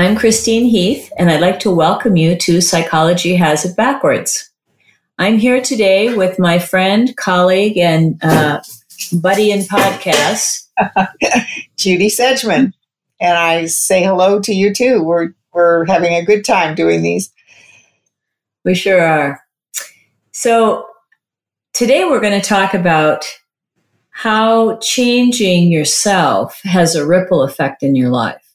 I'm Christine Heath, and I'd like to welcome you to Psychology Has It Backwards. I'm here today with my friend, colleague, and uh, buddy in podcasts, Judy Sedgeman. And I say hello to you too. We're we're having a good time doing these. We sure are. So today we're going to talk about how changing yourself has a ripple effect in your life.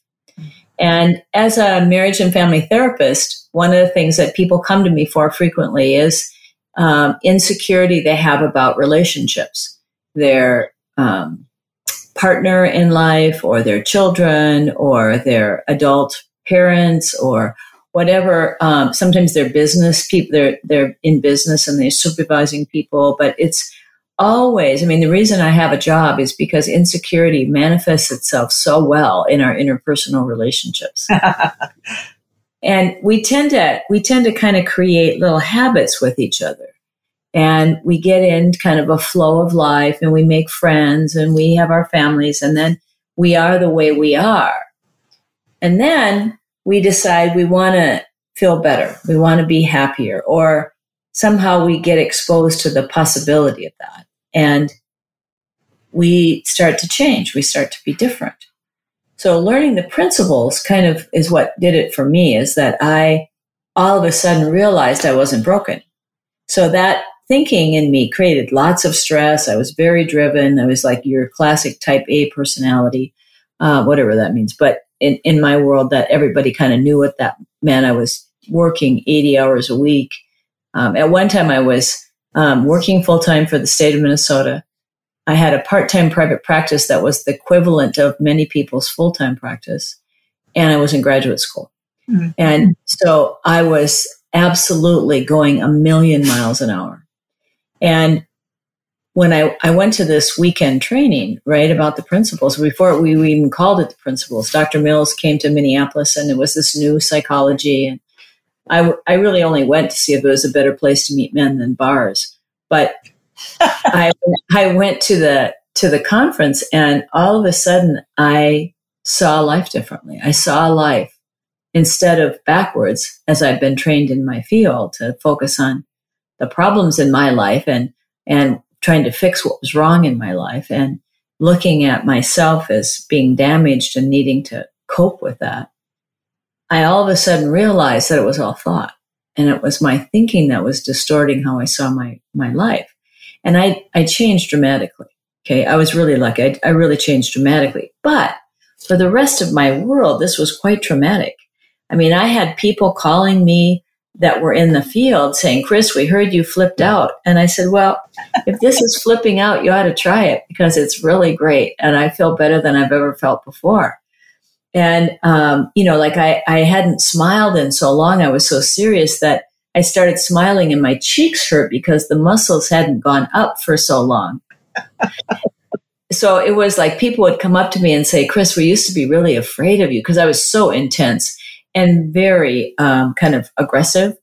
And as a marriage and family therapist, one of the things that people come to me for frequently is um, insecurity they have about relationships, their um, partner in life, or their children, or their adult parents, or whatever. Um, sometimes they're business people; they're they're in business and they're supervising people, but it's always, I mean, the reason I have a job is because insecurity manifests itself so well in our interpersonal relationships. and we tend to, we tend to kind of create little habits with each other. And we get in kind of a flow of life and we make friends and we have our families and then we are the way we are. And then we decide we want to feel better. We want to be happier or somehow we get exposed to the possibility of that and we start to change. We start to be different. So learning the principles kind of is what did it for me is that I all of a sudden realized I wasn't broken. So that thinking in me created lots of stress. I was very driven. I was like your classic type A personality, uh, whatever that means. But in, in my world, that everybody kind of knew what that meant. I was working 80 hours a week. Um, at one time, I was um, working full time for the state of Minnesota. I had a part time private practice that was the equivalent of many people's full time practice. And I was in graduate school. Mm-hmm. And so I was absolutely going a million miles an hour. And when I, I went to this weekend training, right, about the principles, before we even called it the principles, Dr. Mills came to Minneapolis and it was this new psychology. And I, I really only went to see if it was a better place to meet men than bars. But I, I went to the, to the conference and all of a sudden I saw life differently. I saw life instead of backwards as I've been trained in my field to focus on the problems in my life and, and trying to fix what was wrong in my life and looking at myself as being damaged and needing to cope with that. I all of a sudden realized that it was all thought and it was my thinking that was distorting how I saw my, my life. And I, I changed dramatically. Okay. I was really lucky. I, I really changed dramatically, but for the rest of my world, this was quite traumatic. I mean, I had people calling me that were in the field saying, Chris, we heard you flipped out. And I said, well, if this is flipping out, you ought to try it because it's really great. And I feel better than I've ever felt before. And, um, you know, like I, I hadn't smiled in so long. I was so serious that I started smiling and my cheeks hurt because the muscles hadn't gone up for so long. so it was like people would come up to me and say, Chris, we used to be really afraid of you because I was so intense and very um, kind of aggressive,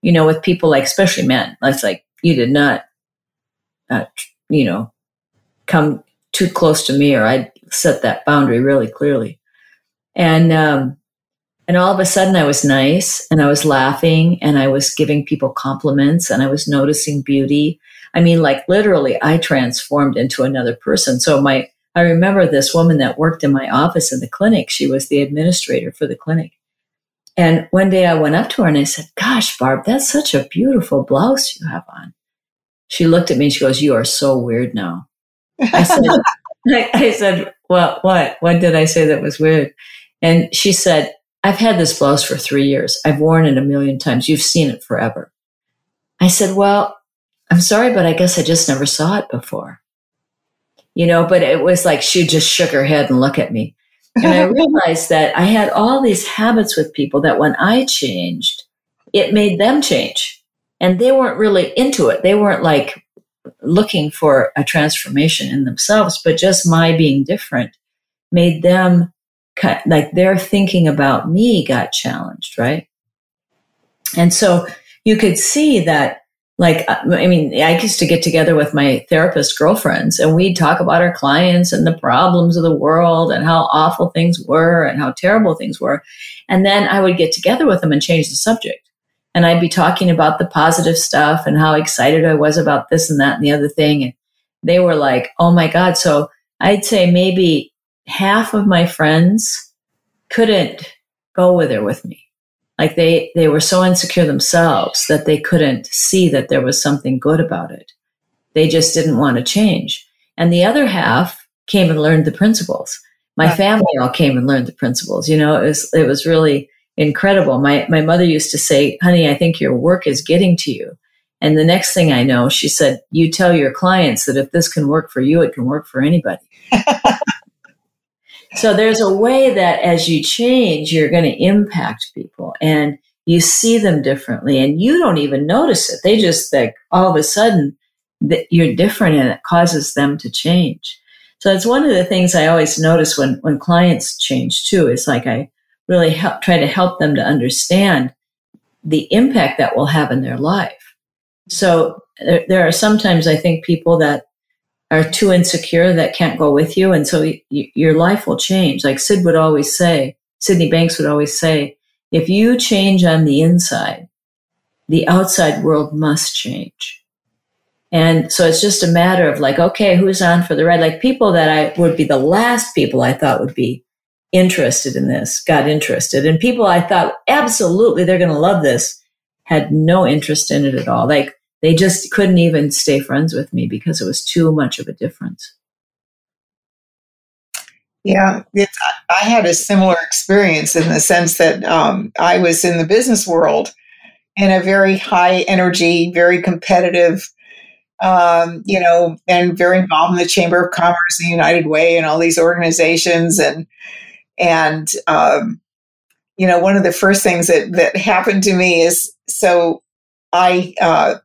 you know, with people like, especially men. That's like, you did not, uh, you know, come too close to me or I'd set that boundary really clearly. And, um, and all of a sudden I was nice and I was laughing and I was giving people compliments and I was noticing beauty. I mean, like literally I transformed into another person. So my, I remember this woman that worked in my office in the clinic. She was the administrator for the clinic. And one day I went up to her and I said, Gosh, Barb, that's such a beautiful blouse you have on. She looked at me and she goes, You are so weird now. I said, I, I said, What, what, what did I say that was weird? And she said, I've had this blouse for three years. I've worn it a million times. You've seen it forever. I said, Well, I'm sorry, but I guess I just never saw it before. You know, but it was like she just shook her head and looked at me. And I realized that I had all these habits with people that when I changed, it made them change. And they weren't really into it. They weren't like looking for a transformation in themselves, but just my being different made them like their thinking about me got challenged, right? And so you could see that like uh, i mean i used to get together with my therapist girlfriends and we'd talk about our clients and the problems of the world and how awful things were and how terrible things were. And then i would get together with them and change the subject. And i'd be talking about the positive stuff and how excited i was about this and that and the other thing. And they were like oh my god. So i'd say maybe half of my friends couldn't go with her with me. Like they they were so insecure themselves that they couldn't see that there was something good about it. They just didn't want to change. And the other half came and learned the principles. My family all came and learned the principles. You know it was it was really incredible. My my mother used to say honey i think your work is getting to you. And the next thing i know she said you tell your clients that if this can work for you it can work for anybody So there's a way that as you change, you're going to impact people and you see them differently and you don't even notice it. They just think all of a sudden that you're different and it causes them to change. So it's one of the things I always notice when, when clients change too. Is like I really help, try to help them to understand the impact that will have in their life. So there, there are sometimes I think people that are too insecure that can't go with you. And so y- your life will change. Like Sid would always say, Sydney Banks would always say, if you change on the inside, the outside world must change. And so it's just a matter of like, okay, who's on for the ride? Like people that I would be the last people I thought would be interested in this got interested. And people I thought absolutely they're going to love this had no interest in it at all. Like they just couldn't even stay friends with me because it was too much of a difference. Yeah, I had a similar experience in the sense that um, I was in the business world in a very high energy, very competitive, um, you know, and very involved in the Chamber of Commerce, the United Way, and all these organizations, and and um, you know, one of the first things that that happened to me is so I uh,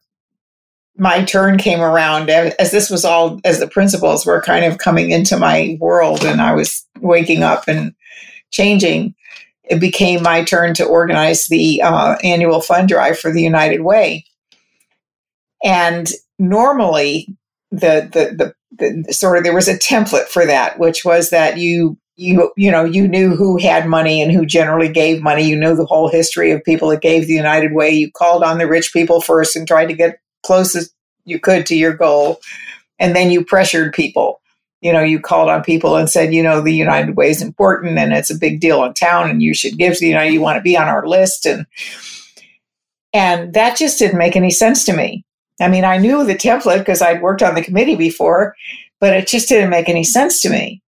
my turn came around as this was all as the principles were kind of coming into my world and I was waking up and changing. It became my turn to organize the uh, annual fund drive for the United Way. And normally, the, the the the sort of there was a template for that, which was that you you you know you knew who had money and who generally gave money. You knew the whole history of people that gave the United Way. You called on the rich people first and tried to get closest you could to your goal. And then you pressured people. You know, you called on people and said, you know, the United Way is important and it's a big deal in town and you should give, you know, you want to be on our list. And and that just didn't make any sense to me. I mean, I knew the template because I'd worked on the committee before, but it just didn't make any sense to me.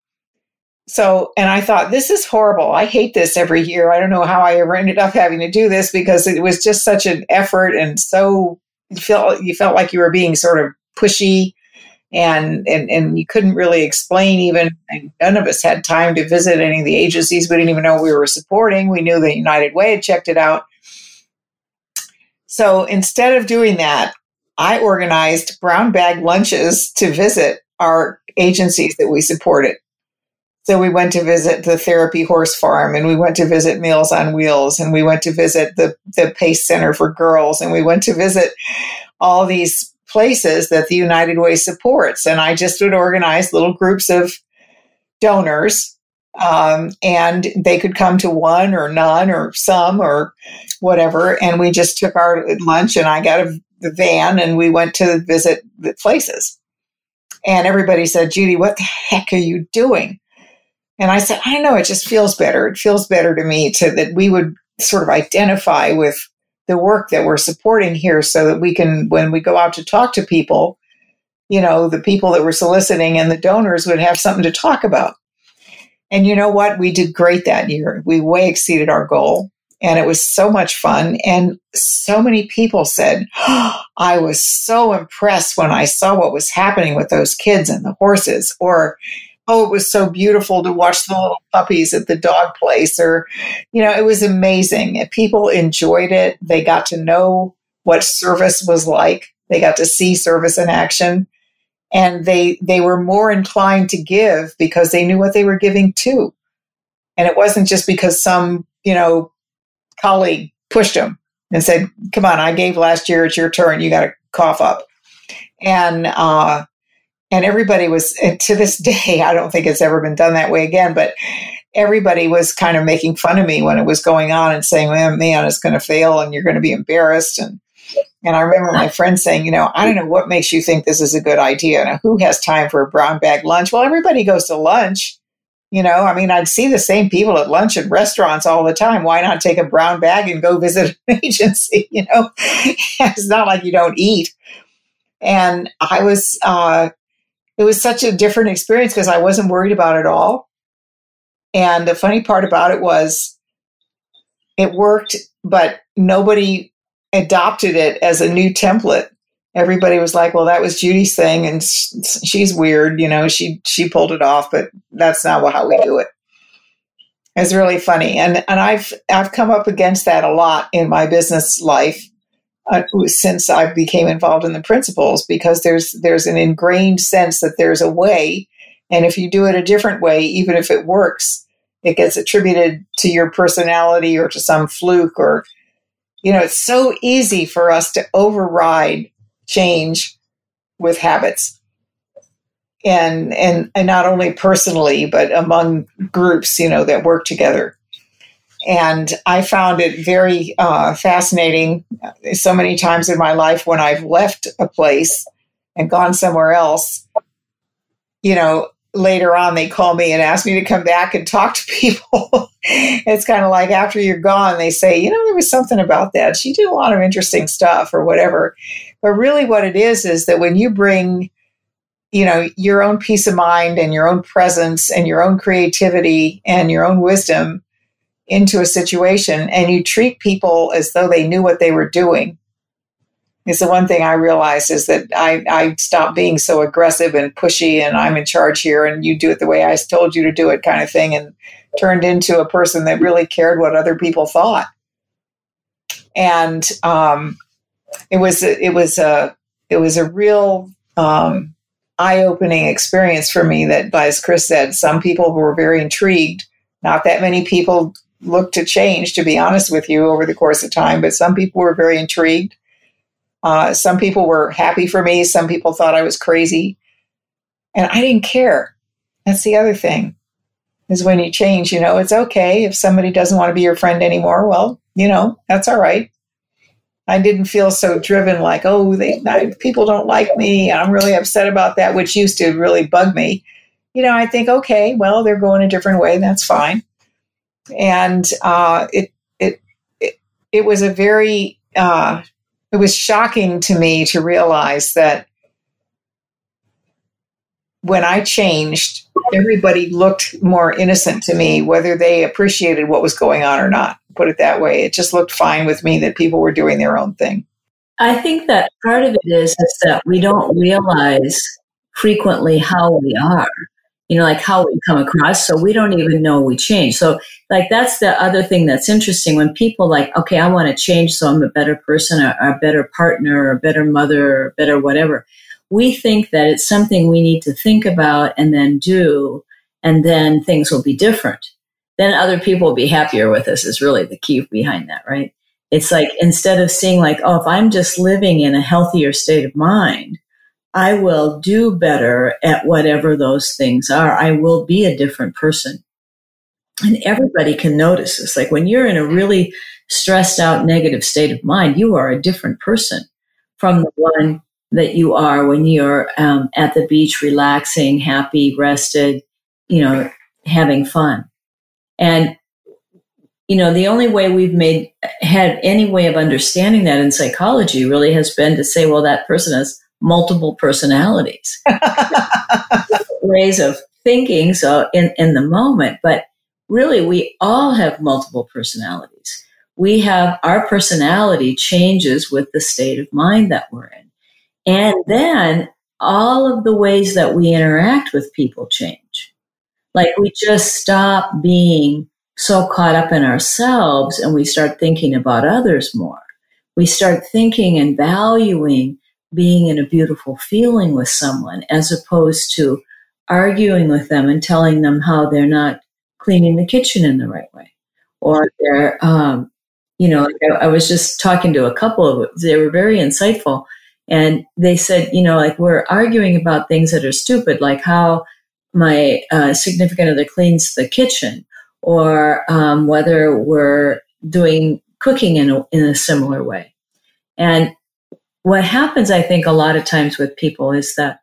So, and I thought, this is horrible. I hate this every year. I don't know how I ever ended up having to do this because it was just such an effort and so you felt you felt like you were being sort of pushy and and and you couldn't really explain even none of us had time to visit any of the agencies. We didn't even know we were supporting. We knew the united way had checked it out. So instead of doing that i organized brown bag lunches to visit our agencies that we supported so we went to visit the therapy horse farm and we went to visit Meals on Wheels and we went to visit the, the PACE Center for Girls and we went to visit all these places that the United Way supports. And I just would organize little groups of donors um, and they could come to one or none or some or whatever. And we just took our lunch and I got a van and we went to visit the places. And everybody said, Judy, what the heck are you doing? And I said, I know it just feels better. It feels better to me to that we would sort of identify with the work that we're supporting here so that we can, when we go out to talk to people, you know, the people that we're soliciting and the donors would have something to talk about. And you know what? We did great that year. We way exceeded our goal. And it was so much fun. And so many people said, oh, I was so impressed when I saw what was happening with those kids and the horses. Or oh, it was so beautiful to watch the little puppies at the dog place, or, you know, it was amazing. People enjoyed it. They got to know what service was like. They got to see service in action. And they they were more inclined to give because they knew what they were giving to. And it wasn't just because some, you know, colleague pushed them and said, Come on, I gave last year, it's your turn, you gotta cough up. And uh and everybody was to this day i don't think it's ever been done that way again but everybody was kind of making fun of me when it was going on and saying man, it's going to fail and you're going to be embarrassed. And and i remember my friend saying you know i don't know what makes you think this is a good idea. Now who has time for a brown bag lunch? Well everybody goes to lunch you know? I mean i'd see the same people at lunch at restaurants all the time. Why not take a brown bag and go visit an agency you know? It's not like you don't eat. And i was uh, it was such a different experience because I wasn't worried about it all. And the funny part about it was it worked, but nobody adopted it as a new template. Everybody was like, "Well, that was Judy's thing, and she's weird, you know. She she pulled it off, but that's not how we do it." It's really funny, and and I've I've come up against that a lot in my business life uh, since I became involved in the principles because there's there's an ingrained sense that there's a way, and if you do it a different way, even if it works, it gets attributed to your personality or to some fluke or you know it's so easy for us to override change with habits. And and and not only personally but among groups you know that work together and I found it very uh, fascinating so many times in my life when I've left a place and gone somewhere else. You know, later on they call me and ask me to come back and talk to people. it's kind of like after you're gone, they say, you know, there was something about that. She did a lot of interesting stuff or whatever. But really, what it is is that when you bring you know your own peace of mind and your own presence and your own creativity and your own wisdom into a situation and you treat people as though they knew what they were doing is the one thing I realized is that I, I stopped being so aggressive and pushy and I'm in charge here and you do it the way I told you to do it kind of thing and turned into a person that really cared what other people thought. And um, it was it was a it was a real um, eye opening experience for me. That, as Chris said, some people were very intrigued. Not that many people look to change, to be honest with you, over the course of time. But some people were very intrigued. Uh, some people were happy for me. Some people thought I was crazy. And I didn't care. That's the other thing is when you change, you know, it's okay if somebody doesn't want to be your friend anymore. Well, you know, that's all right. I didn't feel so driven like, oh, they, I, people don't like me. I'm really upset about that, which used to really bug me. You know, I think, okay, well, they're going a different way. That's fine and uh, it, it it it was a very uh, it was shocking to me to realize that when I changed, everybody looked more innocent to me, whether they appreciated what was going on or not. Put it that way. It just looked fine with me that people were doing their own thing. I think that part of it is, is that we don't realize frequently how we are you know, like how we come across. So we don't even know we change. So like that's the other thing that's interesting when people like, okay, I want to change so I'm a better person or, or a better partner or a better mother or better whatever. We think that it's something we need to think about and then do, and then things will be different. Then other people will be happier with us is really the key behind that, right? It's like instead of seeing like, oh, if I'm just living in a healthier state of mind, I will do better at whatever those things are. I will be a different person. And everybody can notice this. Like when you're in a really stressed out negative state of mind, you are a different person from the one that you are when you're um, at the beach, relaxing, happy, rested, you know, having fun. And, you know, the only way we've made, had any way of understanding that in psychology really has been to say, well, that person has multiple personalities, ways of thinking. So in, in the moment, but really we all have multiple personalities. We have our personality changes with the state of mind that we're in. And then all of the ways that we interact with people change. Like we just stop being so caught up in ourselves and we start thinking about others more. We start thinking and valuing being in a beautiful feeling with someone as opposed to arguing with them and telling them how they're not cleaning the kitchen in the right way. Or they're um, you know I, was just talking to a couple of they were very insightful and they said you know like we're arguing about things that are stupid like how my uh, significant other cleans the kitchen or um, whether we're doing cooking in a, in a similar way. And what happens i think a lot of times with people is that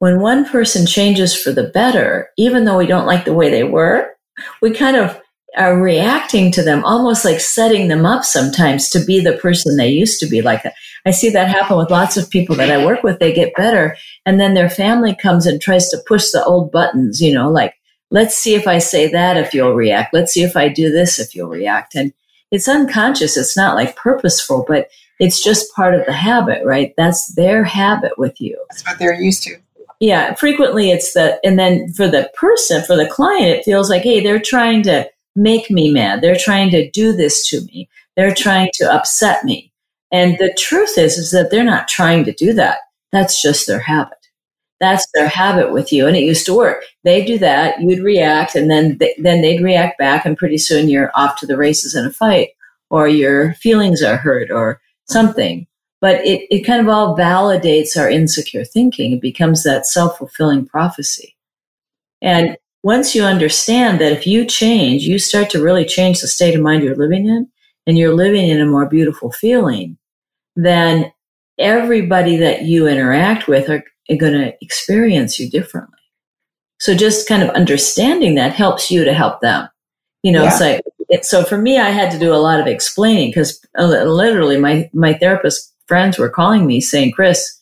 when one person changes for the better even though we don't like the way they were we kind of are reacting to them almost like setting them up sometimes to be the person they used to be. Like i see that happen with lots of people that i work with they get better and then their family comes and tries to push the old buttons you know like let's see if i say that if you'll react. Let's see if i do this if you'll react. And it's unconscious it's not like purposeful but it's just part of the habit right that's their habit with you that's what they're used to yeah frequently it's the and then for the person for the client it feels like hey they're trying to make me mad. They're trying to do this to me. They're trying to upset me. And the truth is, is that they're not trying to do that. That's just their habit. That's their habit with you. And it used to work. They do that. You'd react and then, they, then they'd react back. And pretty soon you're off to the races in a fight or your feelings are hurt or something. But it, it kind of all validates our insecure thinking. It becomes that self fulfilling prophecy. And once you understand that if you change, you start to really change the state of mind you're living in, and you're living in a more beautiful feeling, then everybody that you interact with are, are going to experience you differently. So just kind of understanding that helps you to help them. You know, yeah. it's like, it, so for me, I had to do a lot of explaining because uh, literally my, my therapist friends were calling me saying, Chris,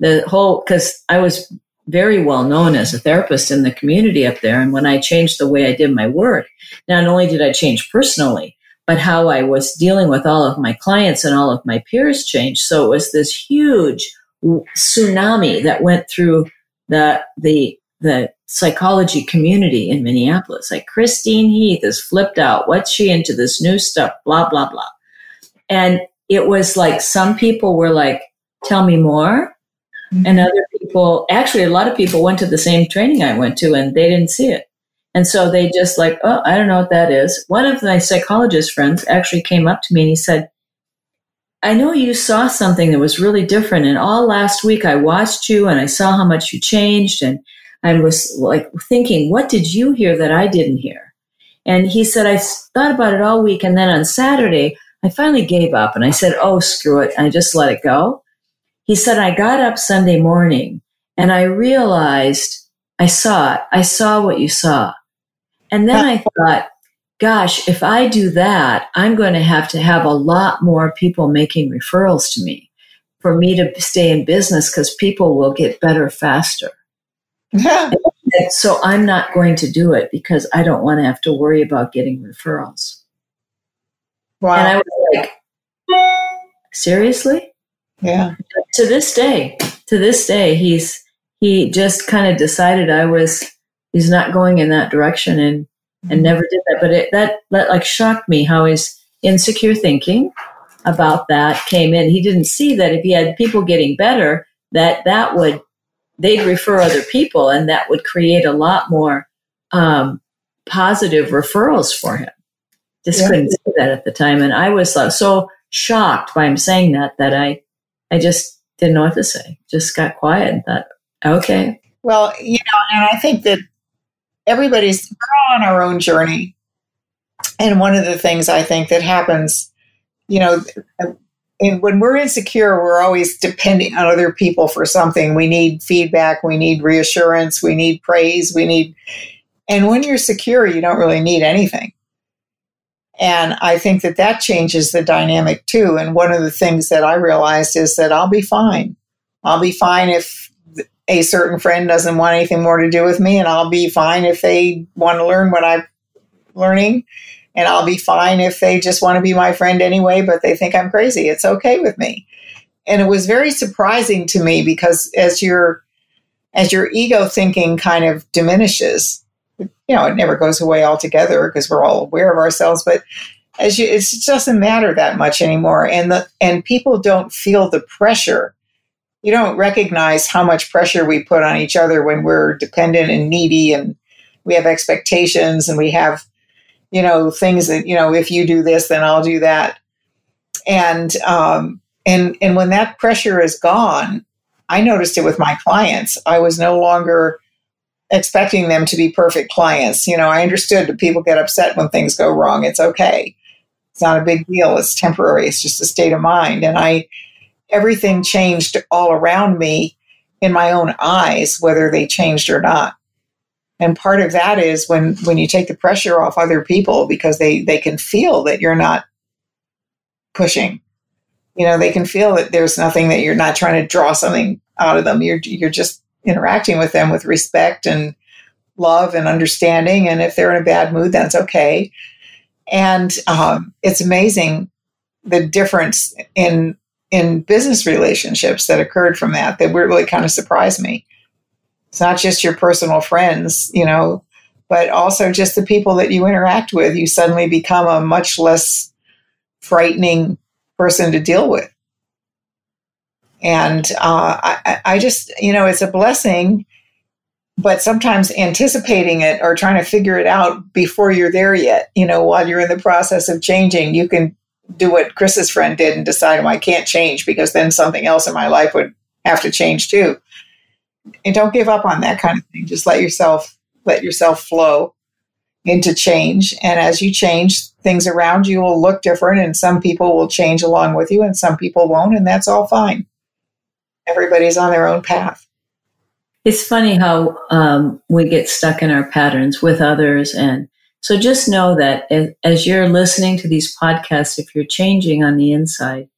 the whole, cause I was very well known as a therapist in the community up there. And when I changed the way I did my work, not only did I change personally, but how I was dealing with all of my clients and all of my peers changed. So it was this huge tsunami that went through the, the, the psychology community in Minneapolis. Like Christine Heath is flipped out. What's she into this new stuff? Blah, blah, blah. And it was like some people were like, tell me more. Mm-hmm. And other people, actually, a lot of people went to the same training I went to and they didn't see it. And so they just like, oh, I don't know what that is. One of my psychologist friends actually came up to me and he said, I know you saw something that was really different. And all last week I watched you and I saw how much you changed. And I was like thinking, what did you hear that I didn't hear? And he said, I thought about it all week. And then on Saturday, I finally gave up and I said, oh, screw it. And I just let it go. He said, I got up Sunday morning and I realized I saw it. I saw what you saw. And then I thought, gosh, if I do that, I'm going to have to have a lot more people making referrals to me for me to stay in business because people will get better faster. Yeah. so I'm not going to do it because I don't want to have to worry about getting referrals. Wow. And I was like, seriously? Yeah. To this day, to this day, he's he just kind of decided I was he's not going in that direction and and mm-hmm. never did that. But it, that that like shocked me how his insecure thinking about that came in. He didn't see that if he had people getting better, that that would they'd refer other people, and that would create a lot more um, positive referrals for him. Just yeah. couldn't see that at the time, and I was uh, so shocked by him saying that that I I just didn't know what to say. Just got quiet and thought, okay. Well, you know, and I think that everybody's we're all on our own journey. And one of the things I think that happens, you know, and when we're insecure, we're always depending on other people for something. We need feedback, we need reassurance, we need praise, we need, and when you're secure, you don't really need anything. And I think that that changes the dynamic too. And one of the things that I realized is that I'll be fine. I'll be fine if a certain friend doesn't want anything more to do with me, and I'll be fine if they want to learn what I'm learning. And I'll be fine if they just want to be my friend anyway, but they think I'm crazy. It's okay with me. And it was very surprising to me because as you're as your ego thinking kind of diminishes, you know, it never goes away altogether because we're all aware of ourselves, but as you, it doesn't matter that much anymore. And the, and people don't feel the pressure. You don't recognize how much pressure we put on each other when we're dependent and needy and we have expectations and we have, you know, things that, you know, if you do this, then I'll do that. And, um, and, and when that pressure is gone, I noticed it with my clients. I was no longer expecting them to be perfect clients. You know, I understood that people get upset when things go wrong. It's okay. It's not a big deal. It's temporary. It's just a state of mind. And I, everything changed all around me in my own eyes, whether they changed or not. And part of that is when, when you take the pressure off other people because they, they can feel that you're not pushing. You know, they can feel that there's nothing that you're not trying to draw something out of them. You're, you're just interacting with them with respect and love and understanding. And if they're in a bad mood, that's okay. And um, it's amazing the difference in in business relationships that occurred from that that really kind of surprised me. It's not just your personal friends, you know, but also just the people that you interact with. You suddenly become a much less frightening person to deal with. And uh, I, I just, you know, it's a blessing but sometimes anticipating it or trying to figure it out before you're there yet, you know, while you're in the process of changing, you can do what Chris's friend did and decide, oh, I can't change because then something else in my life would have to change too. And don't give up on that kind of thing. Just let yourself let yourself flow into change. And as you change, things around you will look different and some people will change along with you and some people won't, and that's all fine. Everybody's on their own path. It's funny how um, we get stuck in our patterns with others. And so just know that as, as you're listening to these podcasts, if you're changing on the inside,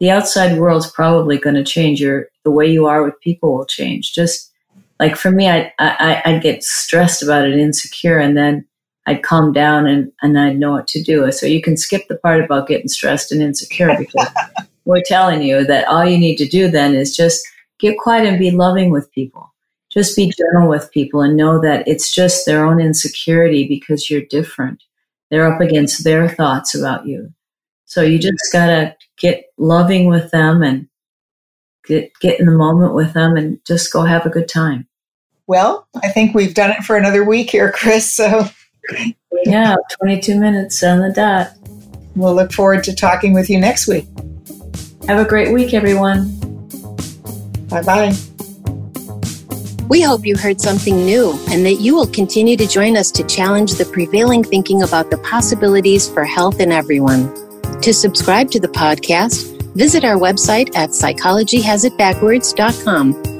the outside world's probably going to change. Your the way you are with people will change. Just like for me, I, I I'd get stressed about it, insecure, and then I'd calm down and and I'd know what to do. So you can skip the part about getting stressed and insecure because we're telling you that all you need to do then is just get quiet and be loving with people just be gentle with people and know that it's just their own insecurity because you're different. They're up against their thoughts about you. So you just gotta get loving with them and get get in the moment with them and just go have a good time. Well, I think we've done it for another week here, Chris. So yeah, 22 minutes on the dot. We'll look forward to talking with you next week. Have a great week, everyone. Bye bye. We hope you heard something new and that you will continue to join us to challenge the prevailing thinking about the possibilities for health in everyone. To subscribe to the podcast, visit our website at psychologyhasitbackwards.com